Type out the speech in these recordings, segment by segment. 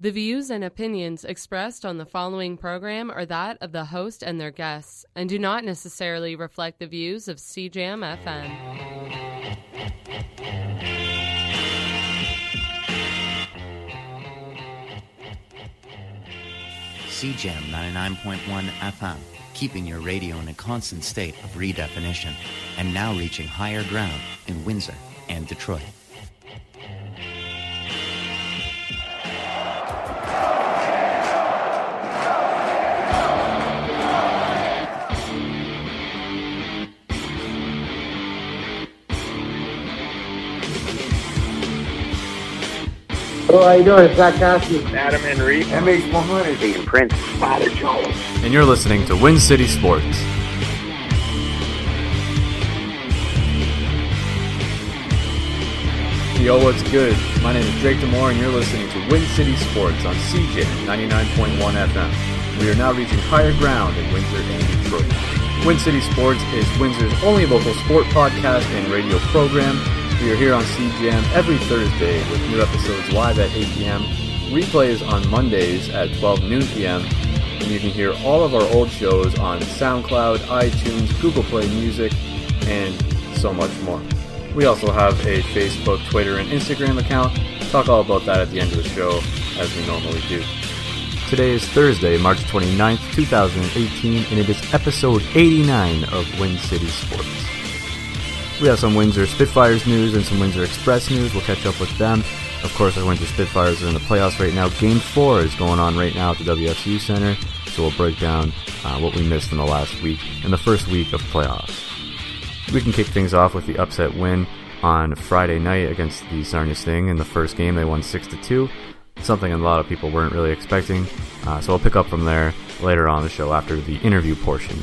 The views and opinions expressed on the following program are that of the host and their guests and do not necessarily reflect the views of CJAM FM. CJAM 99.1 FM, keeping your radio in a constant state of redefinition, and now reaching higher ground in Windsor and Detroit. Hello, how you doing? It's Zack Kassian. Adam Henrique. MH100. Dean Prince. Spider Jones. and you're listening to Win City Sports. Yo, what's good? My name is Drake Demore, and you're listening to Win City Sports on CJ 99.1 FM. We are now reaching higher ground in Windsor and Detroit. Win City Sports is Windsor's only local sport podcast and radio program. We are here on CJAM every Thursday with new episodes live at 8 p.m., replays on Mondays at 12 noon p.m., and you can hear all of our old shows on SoundCloud, iTunes, Google Play Music, and so much more. We also have a Facebook, Twitter, and Instagram account. Talk all about that at the end of the show, as we normally do. Today is Thursday, March 29th, 2018, and it is episode 89 of Win City Sports. We have some Windsor Spitfires news and some Windsor Express news. We'll catch up with them. Of course, our Windsor Spitfires are in the playoffs right now. Game 4 is going on right now at the WFCU Center, so we'll break down uh, what we missed in the last week, in the first week of playoffs. We can kick things off with the upset win on Friday night against the Sarnia Sting. In the first game, they won 6 to 2, something a lot of people weren't really expecting. Uh, so I'll pick up from there later on the show after the interview portion.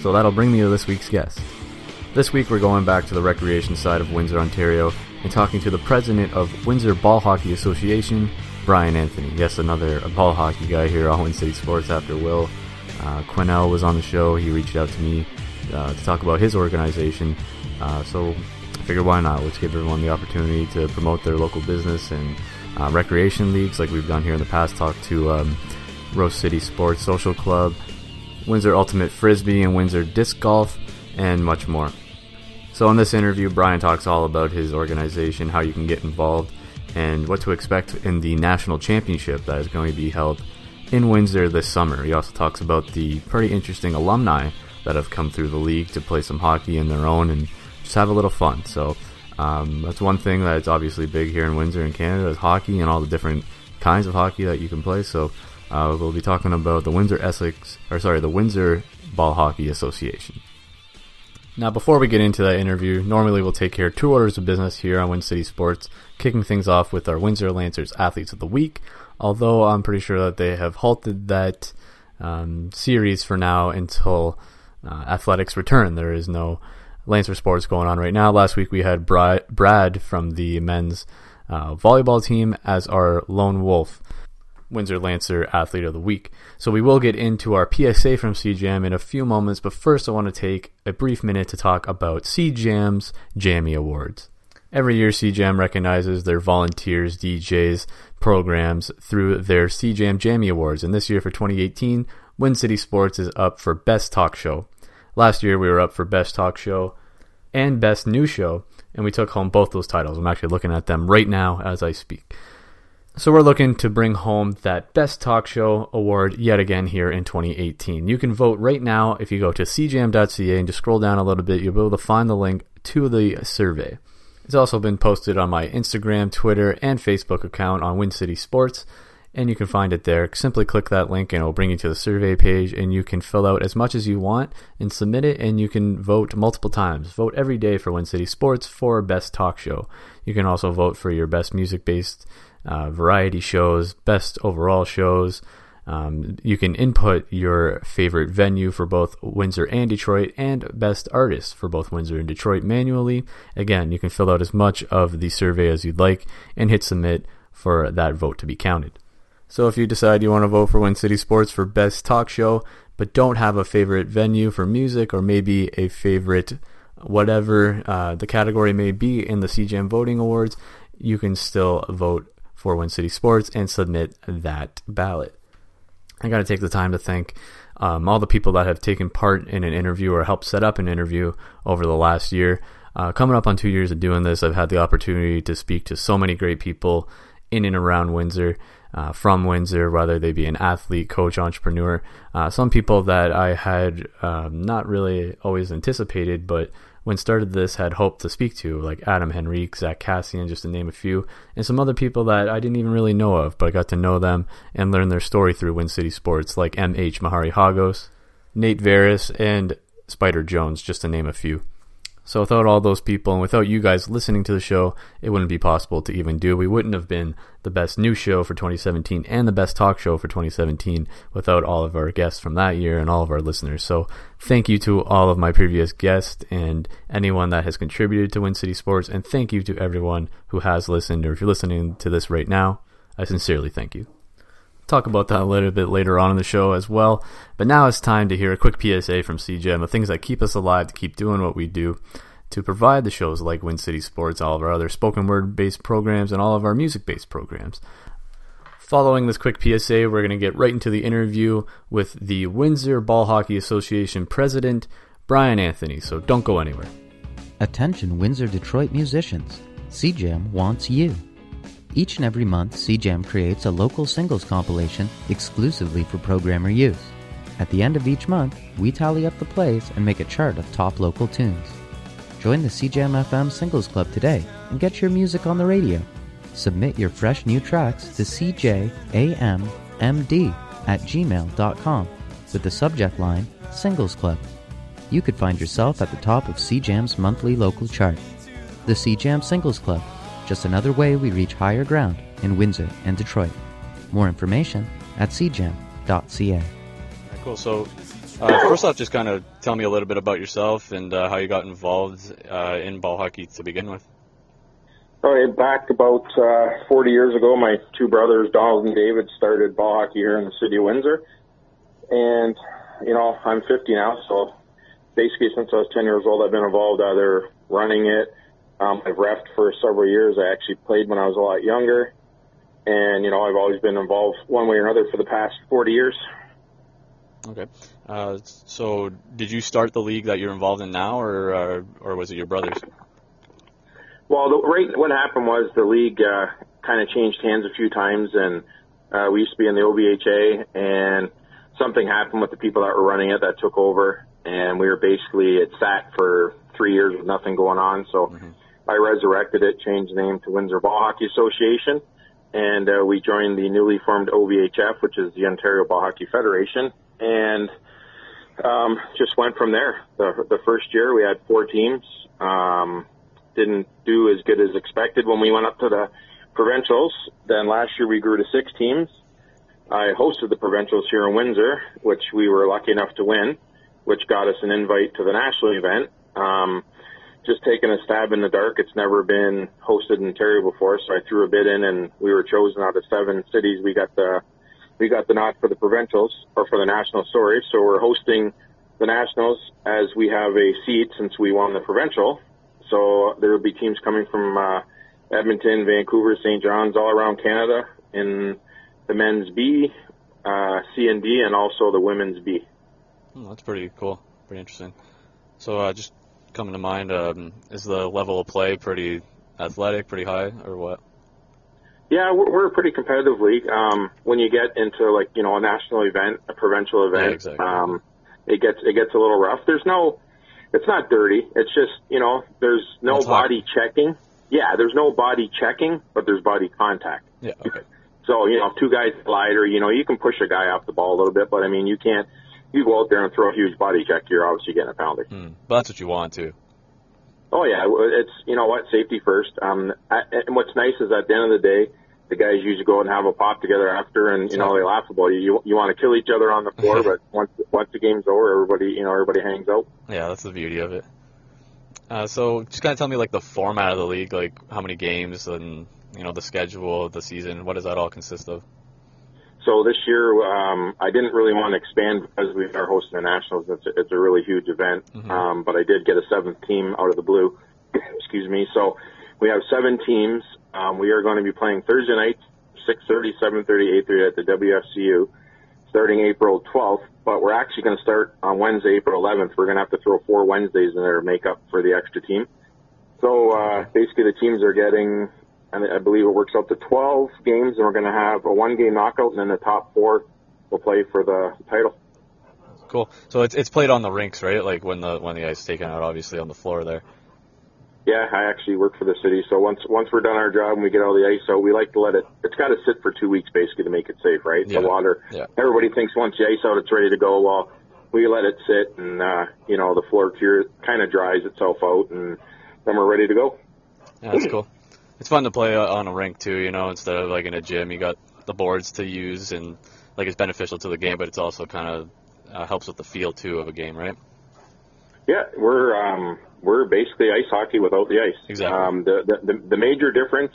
So that'll bring me to this week's guest. This week, we're going back to the recreation side of Windsor, Ontario, and talking to the president of Windsor Ball Hockey Association, Brian Anthony. Yes, another ball hockey guy here on Win City Sports after Will. Uh, Quinnell was on the show. He reached out to me uh, to talk about his organization. Uh, so I figured why not? Let's give everyone the opportunity to promote their local business and uh, recreation leagues like we've done here in the past. Talk to um, Rose City Sports Social Club, Windsor Ultimate Frisbee, and Windsor Disc Golf, and much more. So, in this interview, Brian talks all about his organization, how you can get involved, and what to expect in the national championship that is going to be held in Windsor this summer. He also talks about the pretty interesting alumni that have come through the league to play some hockey in their own and just have a little fun. So, um, that's one thing that's obviously big here in Windsor in Canada is hockey and all the different kinds of hockey that you can play. So, uh, we'll be talking about the Windsor Essex, or sorry, the Windsor Ball Hockey Association. Now, before we get into that interview, normally we'll take care of two orders of business here on Win City Sports, kicking things off with our Windsor Lancers Athletes of the Week. Although I'm pretty sure that they have halted that um, series for now until uh, athletics return. There is no Lancer sports going on right now. Last week we had Brad, Brad from the men's uh, volleyball team as our lone wolf. Windsor Lancer Athlete of the Week. So we will get into our PSA from CJAM in a few moments, but first I want to take a brief minute to talk about CJAM's Jammy Awards. Every year CJAM recognizes their volunteers, DJs, programs through their CJAM Jammy Awards, and this year for 2018, Win City Sports is up for Best Talk Show. Last year we were up for Best Talk Show and Best New Show, and we took home both those titles. I'm actually looking at them right now as I speak. So we're looking to bring home that Best Talk Show award yet again here in 2018. You can vote right now if you go to cjam.ca and just scroll down a little bit. You'll be able to find the link to the survey. It's also been posted on my Instagram, Twitter, and Facebook account on Win City Sports, and you can find it there. Simply click that link and it will bring you to the survey page, and you can fill out as much as you want and submit it, and you can vote multiple times. Vote every day for Win City Sports for Best Talk Show. You can also vote for your best music based uh, variety shows, best overall shows. Um, you can input your favorite venue for both Windsor and Detroit, and best artist for both Windsor and Detroit manually. Again, you can fill out as much of the survey as you'd like and hit submit for that vote to be counted. So if you decide you want to vote for Win City Sports for best talk show, but don't have a favorite venue for music or maybe a favorite whatever uh, the category may be in the CJAM voting awards, you can still vote for Win City Sports and submit that ballot. I got to take the time to thank um, all the people that have taken part in an interview or helped set up an interview over the last year. Uh, coming up on two years of doing this, I've had the opportunity to speak to so many great people in and around Windsor, uh, from Windsor, whether they be an athlete, coach, entrepreneur. Uh, some people that I had um, not really always anticipated, but when started this had hoped to speak to, like Adam Henrique, Zack Kassian, just to name a few, and some other people that I didn't even really know of, but I got to know them and learn their story through Win City Sports, like MH Mahari Hagos, Nate Veris, and Spider Jones, just to name a few. So without all those people and without you guys listening to the show, it wouldn't be possible to even do. We wouldn't have been the best new show for 2017 and the best talk show for 2017 without all of our guests from that year and all of our listeners. So thank you to all of my previous guests and anyone that has contributed to Win City Sports. And thank you to everyone who has listened or if you're listening to this right now, I sincerely thank you talk about that a little bit later on in the show as well. But now it's time to hear a quick PSA from CJAM, the things that keep us alive to keep doing what we do, to provide the shows like Win City Sports, all of our other spoken word based programs, and all of our music based programs. Following this quick PSA, we're going to get right into the interview with the Windsor Ball Hockey Association president, Brian Anthony, so don't go anywhere. Attention Windsor Detroit musicians. CJAM wants you. Each and every month, CJAM creates a local singles compilation exclusively for programmer use. At the end of each month, we tally up the plays and make a chart of top local tunes. Join the CJAM FM Singles Club today and get your music on the radio. Submit your fresh new tracks to cjammd at gmail.com with the subject line Singles Club. You could find yourself at the top of CJAM's monthly local chart. The CJAM Singles Club just another way we reach higher ground in Windsor and Detroit. More information at cjam.ca. Right, cool. So, uh, first off, just kind of tell me a little bit about yourself and uh, how you got involved uh, in ball hockey to begin with. Okay, back about uh, 40 years ago, my two brothers, Donald and David, started ball hockey here in the city of Windsor. And, you know, I'm 50 now, so basically since I was 10 years old, I've been involved either running it, um, I've refed for several years. I actually played when I was a lot younger, and you know I've always been involved one way or another for the past 40 years. Okay. Uh, so, did you start the league that you're involved in now, or uh, or was it your brothers? Well, the, right what happened was the league uh, kind of changed hands a few times, and uh, we used to be in the OBHA, and something happened with the people that were running it that took over, and we were basically it sat for three years with nothing going on. So mm-hmm. I resurrected it, changed the name to Windsor Ball Hockey Association, and uh, we joined the newly formed OBHF, which is the Ontario Ball Hockey Federation, and um, just went from there. The, the first year we had four teams. Um, didn't do as good as expected when we went up to the provincials. Then last year we grew to six teams. I hosted the provincials here in Windsor, which we were lucky enough to win, which got us an invite to the national event. Um, just taking a stab in the dark. It's never been hosted in Ontario before, so I threw a bid in, and we were chosen out of seven cities. We got the we got the nod for the provincials or for the national. Sorry, so we're hosting the nationals as we have a seat since we won the provincial. So there will be teams coming from uh, Edmonton, Vancouver, St. John's, all around Canada in the men's B, uh, C and D, and also the women's B. Hmm, that's pretty cool. Pretty interesting. So uh, just coming to mind? Um, is the level of play pretty athletic, pretty high, or what? Yeah, we're, we're a pretty competitive league. Um, when you get into like you know a national event, a provincial event, yeah, exactly. um, it gets it gets a little rough. There's no, it's not dirty. It's just you know there's no body checking. Yeah, there's no body checking, but there's body contact. Yeah. Okay. So you know, if two guys glide, or you know, you can push a guy off the ball a little bit, but I mean, you can't you go out there and throw a huge body check, you're obviously getting a penalty. Mm, but that's what you want to. Oh yeah, it's you know what, safety first. Um, and what's nice is at the end of the day, the guys usually go and have a pop together after, and you know they laugh about you. You, you want to kill each other on the floor, but once once the game's over, everybody you know everybody hangs out. Yeah, that's the beauty of it. Uh, so just kind of tell me like the format of the league, like how many games and you know the schedule, of the season. What does that all consist of? So this year, um, I didn't really want to expand because we are hosting the Nationals. It's a, it's a really huge event. Mm-hmm. Um, but I did get a seventh team out of the blue. Excuse me. So we have seven teams. Um, we are going to be playing Thursday night, 6:30, 7:30, 8:30 at the WFCU, starting April 12th. But we're actually going to start on Wednesday, April 11th. We're going to have to throw four Wednesdays in there to make up for the extra team. So uh, basically, the teams are getting, and I believe it works out to 12 games, and we're going to have a one-game knockout, and then the top four will play for the title. Cool. So it's it's played on the rinks, right? Like when the when the ice is taken out, obviously on the floor there. Yeah, I actually work for the city, so once once we're done our job and we get all the ice out, we like to let it. It's got to sit for two weeks basically to make it safe, right? Yeah. The water. Yeah. Everybody thinks once the ice out, it's ready to go. Well, we let it sit, and uh, you know the floor cure kind of dries itself out, and then we're ready to go. Yeah, that's cool. It's fun to play on a rink too, you know, instead of like in a gym. You got the boards to use, and like it's beneficial to the game, but it's also kind of uh, helps with the feel too of a game, right? Yeah, we're um, we're basically ice hockey without the ice. Exactly. Um, the, the the major difference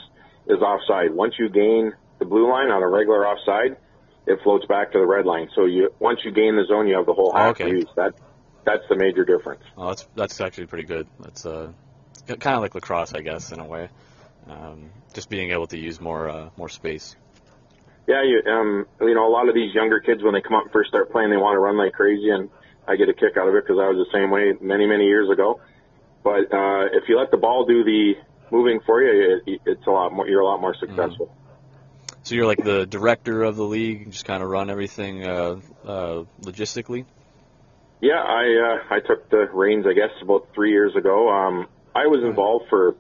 is offside. Once you gain the blue line on a regular offside, it floats back to the red line. So you once you gain the zone, you have the whole half Okay. to use. That that's the major difference. Well, that's that's actually pretty good. That's uh, kind of like lacrosse, I guess, in a way. Um, just being able to use more uh, more space. Yeah, you um, you know, a lot of these younger kids when they come up and first start playing, they want to run like crazy, and I get a kick out of it because I was the same way many many years ago. But uh, if you let the ball do the moving for you, it, it's a lot more. You're a lot more successful. So you're like the director of the league, you just kind of run everything uh, uh, logistically. Yeah, I uh, I took the reins, I guess, about three years ago. Um, I was involved for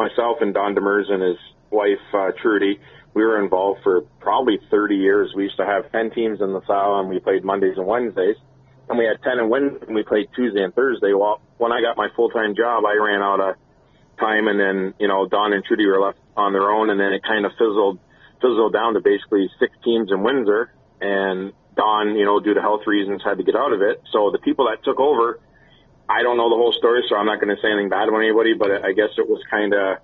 myself and Don Demers and his wife uh, Trudy. We were involved for probably 30 years. We used to have 10 teams in the South, and we played Mondays and Wednesdays. And we had 10 and Wednesday, and we played Tuesday and Thursday. Well, when I got my full time job, I ran out of time, and then you know Don and Trudy were left on their own, and then it kind of fizzled fizzled down to basically six teams in Windsor, and Don, you know, due to health reasons, had to get out of it. So the people that took over, I don't know the whole story, so I'm not going to say anything bad about anybody, but I guess it was kind of,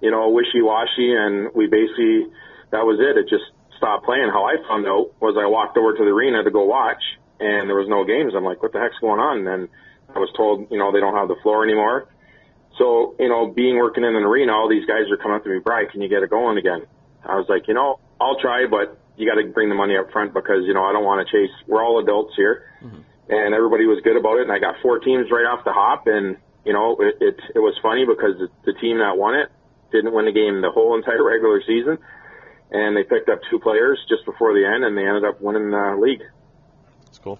you know, wishy-washy, and we basically, that was it. It just stopped playing. How I found out was I walked over to the arena to go watch, and there was no games. I'm like, what the heck's going on? And then I was told, you know, they don't have the floor anymore. So, you know, being working in an arena, all these guys are coming up to me, Brian, can you get it going again? I was like, you know, I'll try, but you got to bring the money up front because, you know, I don't want to chase. We're all adults here. Mm-hmm. And everybody was good about it. And I got four teams right off the hop. And, you know, it, it, it was funny because the, team that won it didn't win the game the whole entire regular season. And they picked up two players just before the end and they ended up winning the league. That's cool.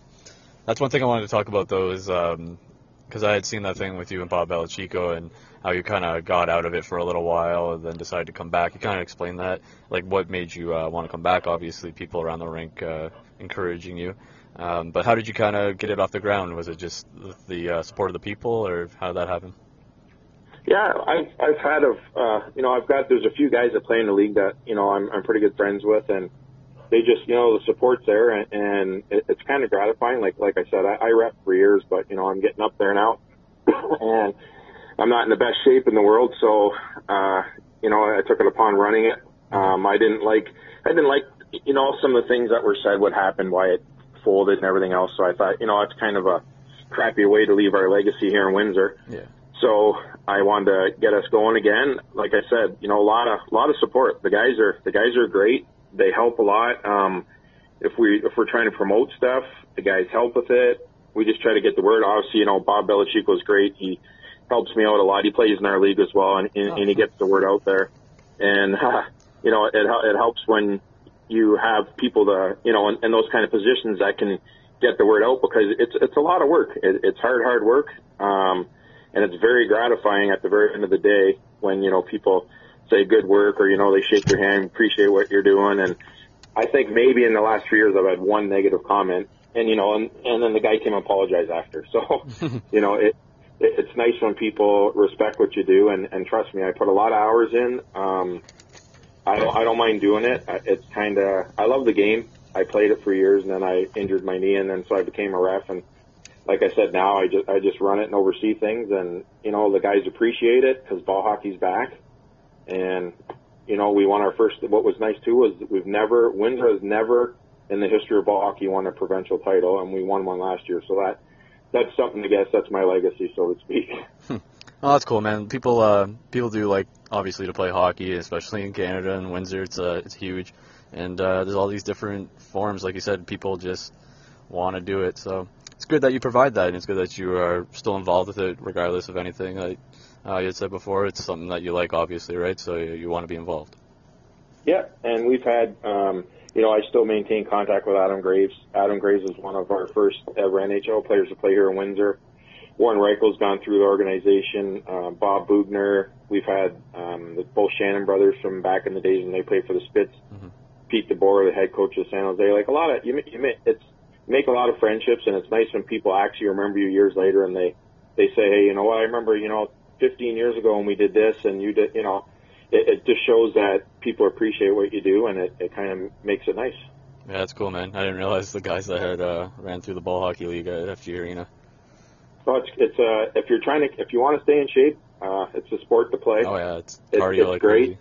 That's one thing I wanted to talk about though, is because I had seen that thing with you and Bob Belichico and how you kind of got out of it for a little while and then decided to come back. You kind of explained that, like what made you uh, want to come back. Obviously, people around the rink uh, encouraging you. Um, but how did you kind of get it off the ground? Was it just the uh, support of the people, or how did that happen? Yeah, I've I've had of uh, you know I've got there's a few guys that play in the league that you know I'm I'm pretty good friends with, and they just you know the support's there, and, and it, it's kind of gratifying. Like like I said, I, I rep for years, but you know I'm getting up there now, and I'm not in the best shape in the world, so uh, you know I took it upon running it. Um, I didn't like I didn't like you know some of the things that were said, what happened, why it folded, and everything else. So I thought you know it's kind of a crappy way to leave our legacy here in Windsor. Yeah. So I wanted to get us going again. Like I said, you know, a lot of a lot of support. The guys are the guys are great. They help a lot. Um, if we if we're trying to promote stuff, the guys help with it. We just try to get the word. Obviously, you know, Bob Belichick was great. He helps me out a lot. He plays in our league as well, and, and, and he gets the word out there. And uh, you know, it it helps when you have people to you know in, in those kind of positions that can get the word out because it's it's a lot of work. It, it's hard, hard work. Um, and it's very gratifying at the very end of the day when you know people say good work or you know they shake your hand, appreciate what you're doing, and I think maybe in the last few years I've had one negative comment, and you know, and and then the guy came and apologized after. So, you know, it, it it's nice when people respect what you do, and and trust me, I put a lot of hours in. Um, I don't I don't mind doing it. It's kind of I love the game. I played it for years, and then I injured my knee, and then so I became a ref and like I said, now I just I just run it and oversee things, and you know the guys appreciate it because ball hockey's back, and you know we won our first. What was nice too was we've never Windsor has never in the history of ball hockey won a provincial title, and we won one last year. So that that's something to guess. That's my legacy, so to speak. Oh, that's cool, man. People uh, people do like obviously to play hockey, especially in Canada and Windsor. It's uh, it's huge, and uh, there's all these different forms. Like you said, people just want to do it. So it's good that you provide that, and it's good that you are still involved with it, regardless of anything. Like uh, you said before, it's something that you like, obviously, right? So you, you want to be involved. Yeah, and we've had, um, you know, I still maintain contact with Adam Graves. Adam Graves is one of our first ever NHL players to play here in Windsor. Warren Rychel's gone through the organization. Uh, Bob Boughner. We've had um, the, both Shannon brothers from back in the days when they played for the Spits. Mm-hmm. Pete DeBoer, the head coach of San Jose. Like a lot of you, you it's make a lot of friendships, and it's nice when people actually remember you years later and they they say, hey, you know what? I remember, you know, 15 years ago when we did this, and you did, you know, it, it just shows that people appreciate what you do, and it, it kind of makes it nice. Yeah, that's cool, man. I didn't realize the guys that had uh, ran through the ball hockey league at FG Arena. Well, it's it's uh if you're trying to if you want to stay in shape, uh, it's a sport to play. Oh yeah, it's cardio it's, like great. Crazy.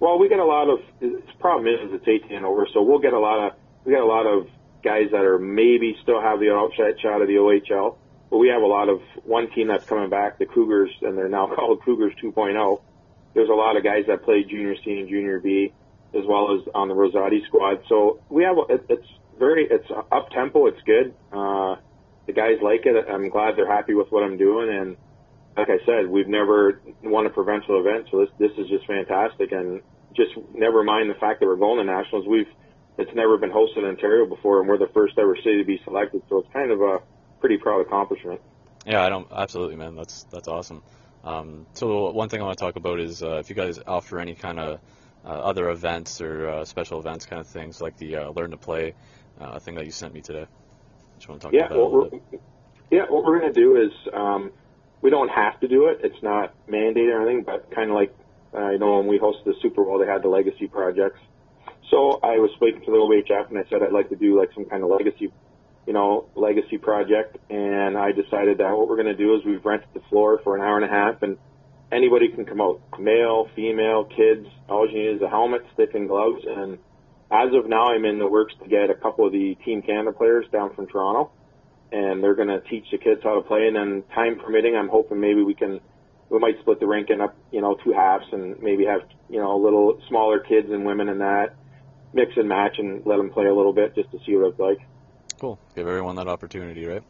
Well, we get a lot of. The problem is, it's 18 and over, so we'll get a lot of we get a lot of guys that are maybe still have the outside shot of the OHL. But we have a lot of one team that's coming back, the Cougars, and they're now called Cougars 2.0. There's a lot of guys that play junior C and junior B, as well as on the Rosati squad. So we have it, it's very it's up tempo. It's good. Uh, the guys like it. I'm glad they're happy with what I'm doing. And like I said, we've never won a provincial event, so this this is just fantastic. And just never mind the fact that we're going to nationals. We've it's never been hosted in Ontario before, and we're the first ever city to be selected. So it's kind of a pretty proud accomplishment. Yeah, I don't absolutely, man. That's that's awesome. Um, so one thing I want to talk about is uh, if you guys offer any kind of uh, other events or uh, special events kind of things like the uh, Learn to Play uh, thing that you sent me today. Just want to talk yeah, about that. We're, yeah, what we're going to do is um, we don't have to do it. It's not mandated or anything, but kind of like uh, you know when we hosted the Super Bowl, they had the legacy projects. So I was speaking to the OHF and I said I'd like to do like some kind of legacy, you know, legacy project. And I decided that what we're going to do is we've rented the floor for an hour and a half and anybody can come out, male, female, kids. All you need is a helmet, stick, and gloves. And as of now, I'm in the works to get a couple of the Team Canada players down from Toronto, and they're going to teach the kids how to play. And then, time permitting, I'm hoping maybe we can, we might split the rink in up, you know, two halves, and maybe have, you know, a little smaller kids and women in that, mix and match and let them play a little bit just to see what it's like. Cool. Give everyone that opportunity, right?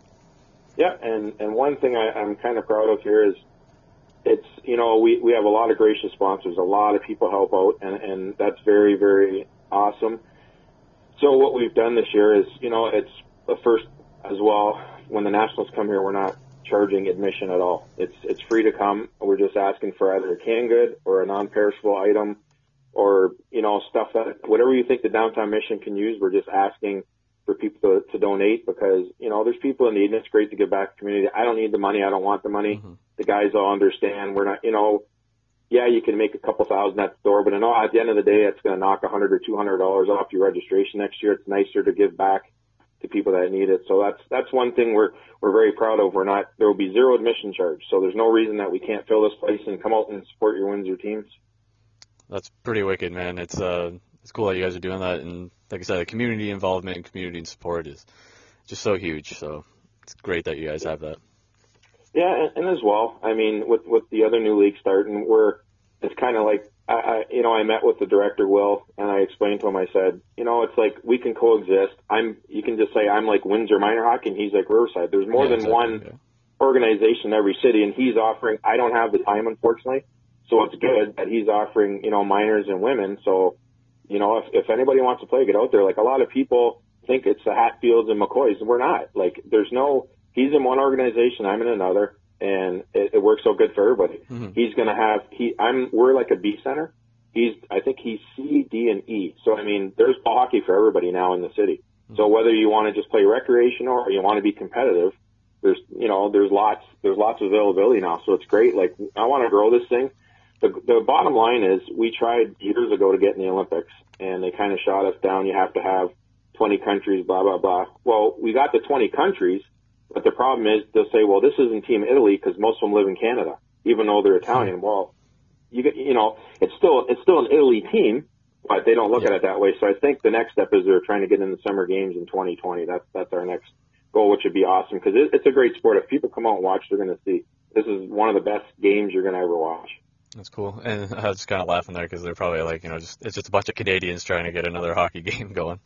Yeah, and and one thing I, I'm kind of proud of here is it's you know we we have a lot of gracious sponsors, a lot of people help out, and and that's very very awesome. So what we've done this year is you know it's the first as well. When the Nationals come here, we're not charging admission at all. It's it's free to come. We're just asking for either a canned good or a non-perishable item or you know stuff that whatever you think the downtown mission can use. We're just asking for people to, to donate because you know there's people in need and it's great to give back to the community. I don't need the money. I don't want the money. Mm-hmm. The guys all understand. We're not you know. Yeah, you can make a couple thousand at the door, but know, at the end of the day, it's going to knock a hundred or two hundred dollars off your registration next year. It's nicer to give back to people that need it. So that's that's one thing we're we're very proud of. We're not there will be zero admission charge, so there's no reason that we can't fill this place and come out and support your Windsor teams that's pretty wicked, man. It's uh, it's cool that you guys are doing that, and like I said, the community involvement and community support is just so huge. So it's great that you guys have that. Yeah, and, and as well, I mean, with with the other new league starting, we're it's kind of like I, I, you know, I met with the director Will, and I explained to him. I said, you know, it's like we can coexist. I'm, you can just say I'm like Windsor Minor Hockey, and he's like Riverside. There's more yeah, than exactly, one yeah. organization in every city, and he's offering. I don't have the time, unfortunately, so it's good that he's offering, you know, minors and women. So, you know, if, if anybody wants to play, get out there. Like a lot of people think it's the Hatfields and McCoys. We're not. Like there's no, he's in one organization, I'm in another, and it, it works so good for everybody. Mm-hmm. He's going to have, he, I'm, we're like a B center. He's, I think he's C, D, and E. So, I mean, there's ball hockey for everybody now in the city. Mm-hmm. So whether you want to just play recreational or you want to be competitive, there's, you know, there's lots, there's lots of availability now. So it's great. Like I want to grow this thing the, the bottom line is we tried years ago to get in the Olympics and they kind of shot us down. You have to have 20 countries, blah, blah, blah. Well, we got to 20 countries, but the problem is they'll say, well, this isn't Team Italy because most of them live in Canada, even though they're Italian. Hmm. Well, you get, you know, it's still, it's still an Italy team, but they don't look yeah. at it that way. So I think the next step is they're trying to get in the summer games in 2020. That's, that's our next goal, which would be awesome because it, it's a great sport. If people come out and watch, they're going to see this is one of the best games you're going to ever watch. That's cool. And I was just kind of laughing there because they're probably like, you know, just it's just a bunch of Canadians trying to get another hockey game going.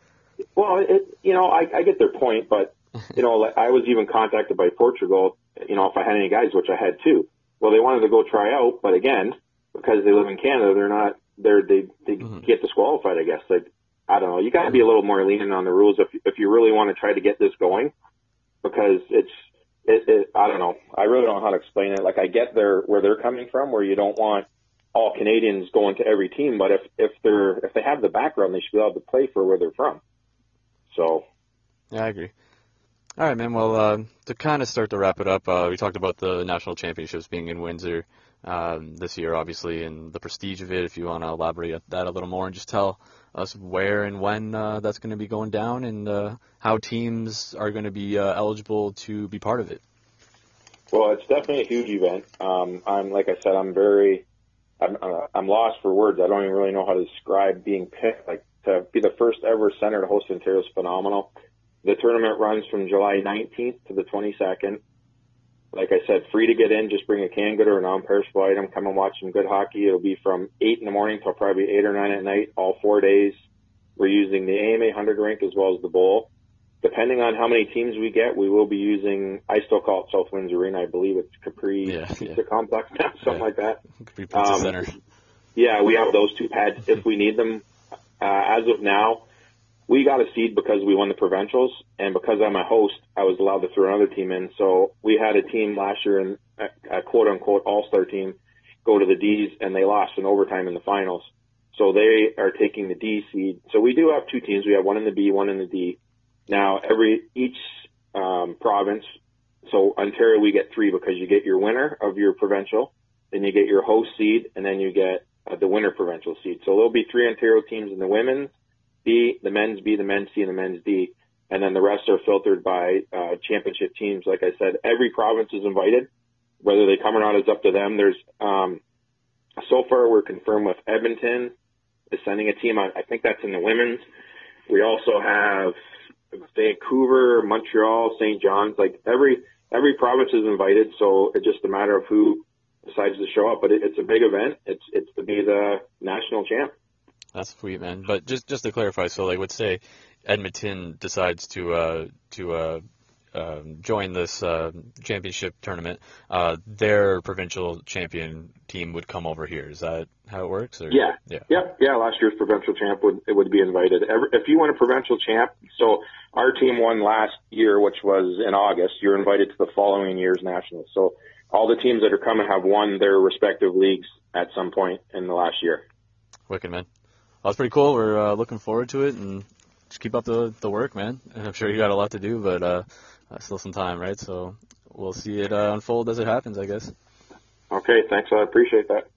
Well, it, you know, I, I get their point, but you know, like I was even contacted by Portugal. You know, if I had any guys, which I had too. Well, they wanted to go try out, but again, because they live in Canada, they're not. They're they they mm-hmm. get disqualified. I guess. Like I don't know. You got to be a little more lenient on the rules if if you really want to try to get this going, because it's it, it, I don't know. I really don't know how to explain it. Like I get their where they're coming from, where you don't want all Canadians going to every team, but if if they're if they have the background, they should be able to play for where they're from. So, yeah, I agree. All right, man. Well, uh, to kind of start to wrap it up, uh, we talked about the national championships being in Windsor um, this year, obviously, and the prestige of it. If you want to elaborate that a little more and just tell us where and when uh, that's going to be going down and uh, how teams are going to be uh, eligible to be part of it. Well, it's definitely a huge event. Um, I'm like I said, I'm very, I'm, uh, I'm lost for words. I don't even really know how to describe being picked. Like to be the first ever center to host Ontario is phenomenal. The tournament runs from July 19th to the 22nd. Like I said, free to get in. Just bring a can good or a non-perishable item. Come and watch some good hockey. It'll be from 8 in the morning till probably 8 or 9 at night, all four days. We're using the AMA 100 rink as well as the bowl. Depending on how many teams we get, we will be using, I still call it South Winds Arena. I believe it's Capri yeah, Pizza yeah. Complex now, something yeah. like that. Capri Pizza um, Center. Yeah, we have those two pads if we need them. Uh, as of now, we got a seed because we won the provincials, and because I'm a host, I was allowed to throw another team in. So we had a team last year, in a, a quote unquote all star team, go to the D's, and they lost in overtime in the finals. So they are taking the D seed. So we do have two teams. We have one in the B, one in the D. Now every each um, province. So Ontario, we get three because you get your winner of your provincial, then you get your host seed, and then you get uh, the winner provincial seed. So there'll be three Ontario teams in the women's B, the men's B, the men's C, and the men's D. And then the rest are filtered by uh, championship teams. Like I said, every province is invited. Whether they come or not is up to them. There's um, so far we're confirmed with Edmonton is sending a team. I, I think that's in the women's. We also have Vancouver, Montreal, St. John's. Like every every province is invited, so it's just a matter of who decides to show up. But it, it's a big event. It's it's to be the national champ. That's sweet, man. But just just to clarify, so like, let's say Edmonton decides to uh, to uh, um, join this uh, championship tournament, uh, their provincial champion team would come over here. Is that how it works? Or? Yeah. Yeah. Yep. Yeah. Last year's provincial champ would it would be invited. If you win a provincial champ, so our team won last year, which was in August. You're invited to the following year's nationals. So all the teams that are coming have won their respective leagues at some point in the last year. Wicked man. That's pretty cool. We're uh, looking forward to it, and just keep up the the work, man. And I'm sure you got a lot to do, but uh, still some time, right? So we'll see it uh, unfold as it happens, I guess. Okay, thanks. I appreciate that.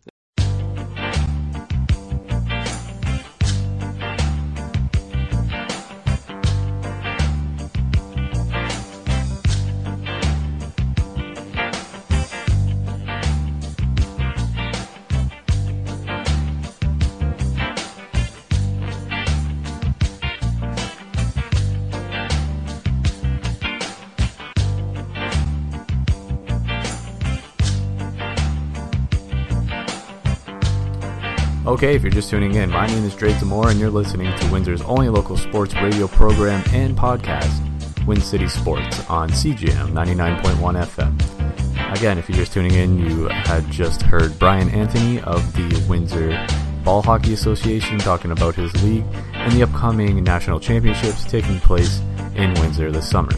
Okay, if you're just tuning in, my name is Drake Demore, and you're listening to Windsor's only local sports radio program and podcast, Win City Sports, on CJAM 99.1 FM. Again, if you're just tuning in, you had just heard Brian Anthony of the Windsor Ball Hockey Association talking about his league and the upcoming national championships taking place in Windsor this summer.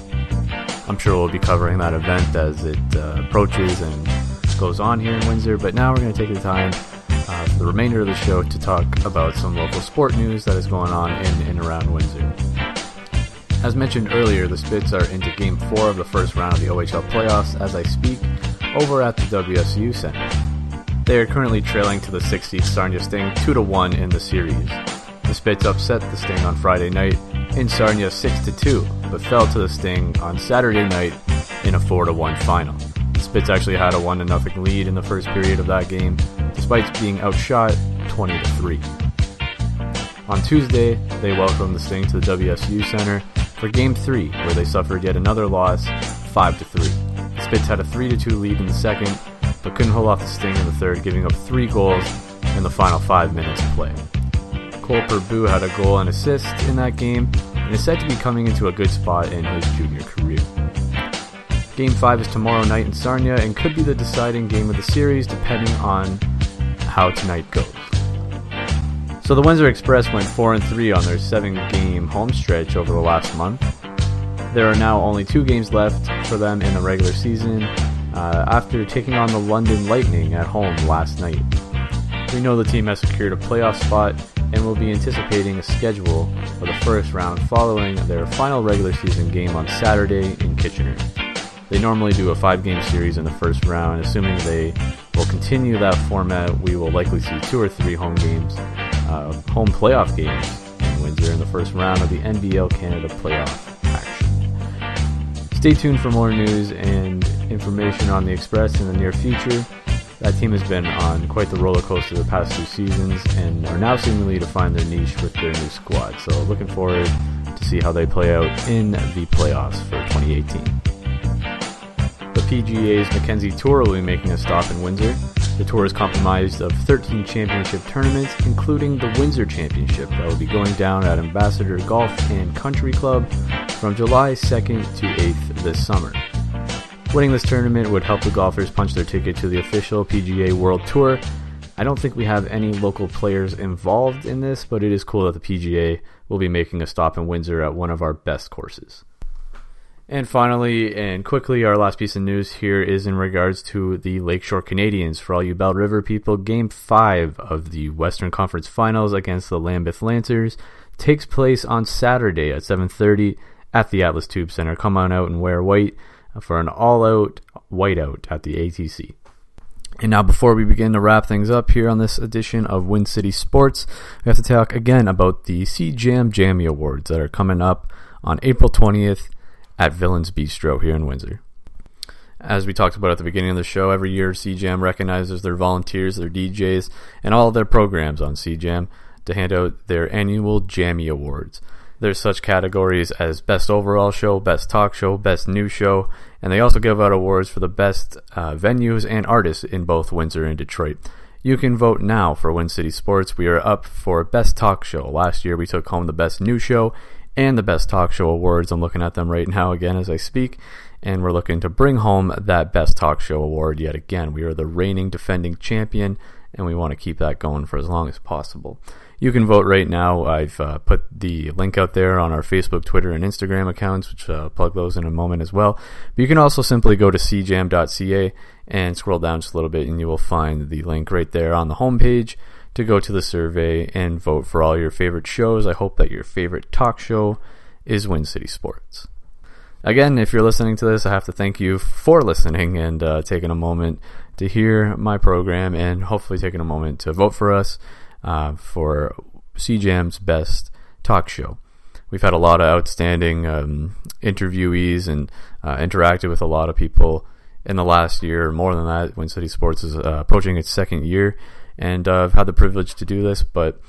I'm sure we'll be covering that event as it uh, approaches and goes on here in Windsor, but now we're going to take the time the remainder of the show to talk about some local sport news that is going on in and around Windsor. As mentioned earlier, the Spits are into Game 4 of the first round of the OHL playoffs as I speak over at the WFCU Center. They are currently trailing to the 6th seed Sarnia Sting 2 to 1 in the series. The Spits upset the Sting on Friday night in Sarnia 6 to 2, but fell to the Sting on Saturday night in a 4 to 1 final. The Spits actually had a 1 0 lead in the first period of that game, despite being outshot 20 to 3. On Tuesday, they welcomed the Sting to the WFCU Center for Game 3, where they suffered yet another loss, 5 to 3. The Spits had a 3 to 2 lead in the second, but couldn't hold off the Sting in the third, giving up three goals in the final five minutes of play. Cole Purboo had a goal and assist in that game and is said to be coming into a good spot in his junior career. Game 5 is tomorrow night in Sarnia and could be the deciding game of the series depending on how tonight goes. So the Windsor Express went 4 and 3 on their 7-game home stretch over the last month. There are now only 2 games left for them in the regular season uh, after taking on the London Lightning at home last night. We know the team has secured a playoff spot and will be anticipating a schedule for the first round following their final regular season game on Saturday in Kitchener. They normally do a five game series in the first round. Assuming they will continue that format, we will likely see two or three home games, uh, home playoff games in Windsor in the first round of the NBL Canada playoff action. Stay tuned for more news and information on the Express in the near future. That team has been on quite the roller coaster the past two seasons and are now seemingly to find their niche with their new squad. So looking forward to see how they play out in the playoffs for 2018. The PGA's Mackenzie Tour will be making a stop in Windsor. The tour is comprised of 13 championship tournaments, including the Windsor Championship that will be going down at Ambassador Golf and Country Club from July 2nd to 8th this summer. Winning this tournament would help the golfers punch their ticket to the official PGA World Tour. I don't think we have any local players involved in this, but it is cool that the PGA will be making a stop in Windsor at one of our best courses. And finally, and quickly, our last piece of news here is in regards to the Lakeshore Canadians. For all you Belle River people, Game 5 of the Western Conference Finals against the Lambeth Lancers takes place on Saturday at 7.30 at the Atlas Tube Center. Come on out and wear white for an all out whiteout at the ATC. And now, before we begin to wrap things up here on this edition of Win City Sports, we have to talk again about the CJAM Jammy Awards that are coming up on April 20th at Villains Bistro here in Windsor. As we talked about at the beginning of the show, every year CJAM recognizes their volunteers, their DJs, and all their programs on CJAM to hand out their annual Jammy Awards. There's such categories as Best Overall Show, Best Talk Show, Best New Show, and they also give out awards for the best uh, venues and artists in both Windsor and Detroit. You can vote now for Win City Sports. We are up for Best Talk Show. Last year we took home the Best New Show and the Best Talk Show awards. I'm looking at them right now again as I speak, and we're looking to bring home that Best Talk Show award yet again. We are the reigning defending champion, and we want to keep that going for as long as possible you can vote right now. I've uh, put the link out there on our Facebook, Twitter, and Instagram accounts, which uh, plug those in a moment as well. But you can also simply go to cjam.ca and scroll down just a little bit, and you will find the link right there on the homepage to go to the survey and vote for all your favorite shows. I hope that your favorite talk show is Win City Sports. Again, if you're listening to this, I have to thank you for listening and uh, taking a moment to hear my program and hopefully taking a moment to vote for us uh, for CJAM's best talk show. We've had a lot of outstanding um, interviewees and uh, interacted with a lot of people in the last year. More than that, Win City Sports is uh, approaching its second year, and uh, I've had the privilege to do this. But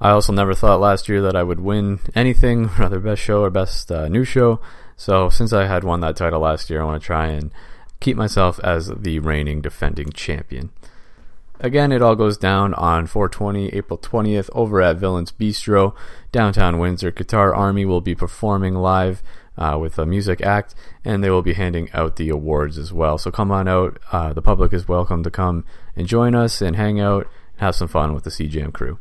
I also never thought last year that I would win anything, rather best show or best uh, new show. So since I had won that title last year, I want to try and keep myself as the reigning defending champion. Again, it all goes down on 420, April 20th, over at Villains Bistro, downtown Windsor. Qatar Army will be performing live uh, with a music act, and they will be handing out the awards as well. So come on out. Uh, the public is welcome to come and join us and hang out, and have some fun with the CJAM crew.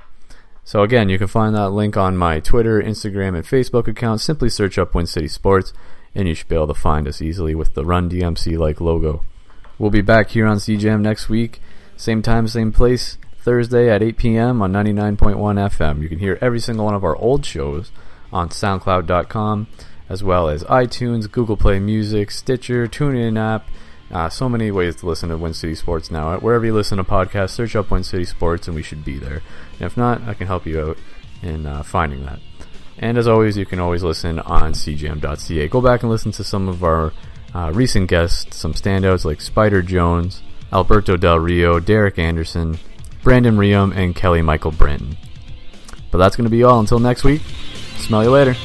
So again, you can find that link on my Twitter, Instagram, and Facebook accounts. Simply search up Win City Sports, and you should be able to find us easily with the Run DMC like logo. We'll be back here on CJAM next week same time, same place, Thursday at 8 p.m. on 99.1 FM. You can hear every single one of our old shows on SoundCloud.com, as well as iTunes, Google Play Music, Stitcher, TuneIn app. Uh, so many ways to listen to Win City Sports now. Wherever you listen to podcasts, search up Win City Sports, and we should be there. And if not, I can help you out in uh, finding that. And as always, you can always listen on cjam.ca. Go back and listen to some of our uh, recent guests, some standouts like Spider Jones, Alberto Del Rio, Derek Anderson, Brandon Riem, and Kelly Michael Branton. But that's going to be all until next week. Smell you later.